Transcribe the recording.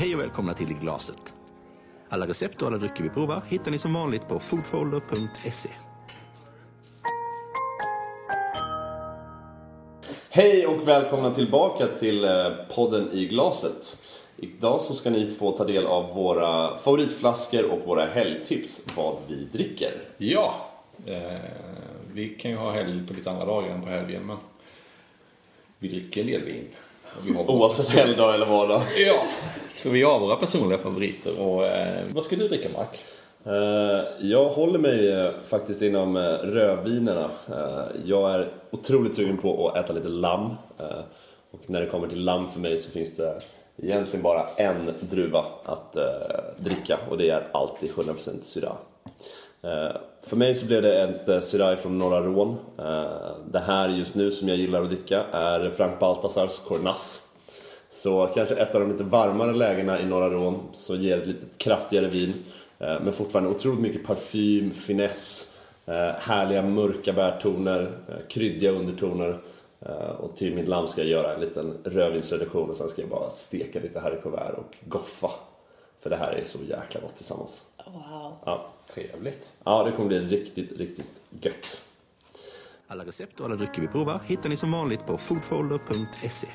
Hej och välkomna till I glaset. Alla recept och alla drycker vi provar hittar ni som vanligt på foodfolder.se. Hej och välkomna tillbaka till eh, podden i glaset. Idag så ska ni få ta del av våra favoritflaskor och våra helgtips vad vi dricker. Ja, eh, vi kan ju ha helg på lite andra dagar än på helgen men vi dricker en del vin. Och Vi har våra Oavsett helgdag eller vardag. Ja, så vi har våra personliga favoriter. Och, eh, vad ska du dricka Mark? Eh, jag håller mig eh, faktiskt inom eh, rödvinerna. Jag är otroligt sugen på att äta lite lamm. Och när det kommer till lamm för mig så finns det egentligen bara en druva att dricka och det är alltid 100% Syrah. För mig så blev det ett eh, Syrah från Norra Rån. Det här just nu som jag gillar att dricka är Frank Baltasars Cornas. Så kanske ett av de lite varmare lägena i Norra Rån så ger det ett lite kraftigare vin. eh, Men fortfarande otroligt mycket parfym, finess, eh, härliga mörka bärtoner, eh, kryddiga undertoner. Och till min lamm ska jag göra en liten rödvinsreduktion och sen ska jag bara steka lite haricots och goffa. För det här är så jäkla gott tillsammans. Wow. Ja, Trevligt. ja det kommer bli riktigt, riktigt gött. Alla recept och alla drycker vi provar hittar ni som vanligt på foodfolder.se.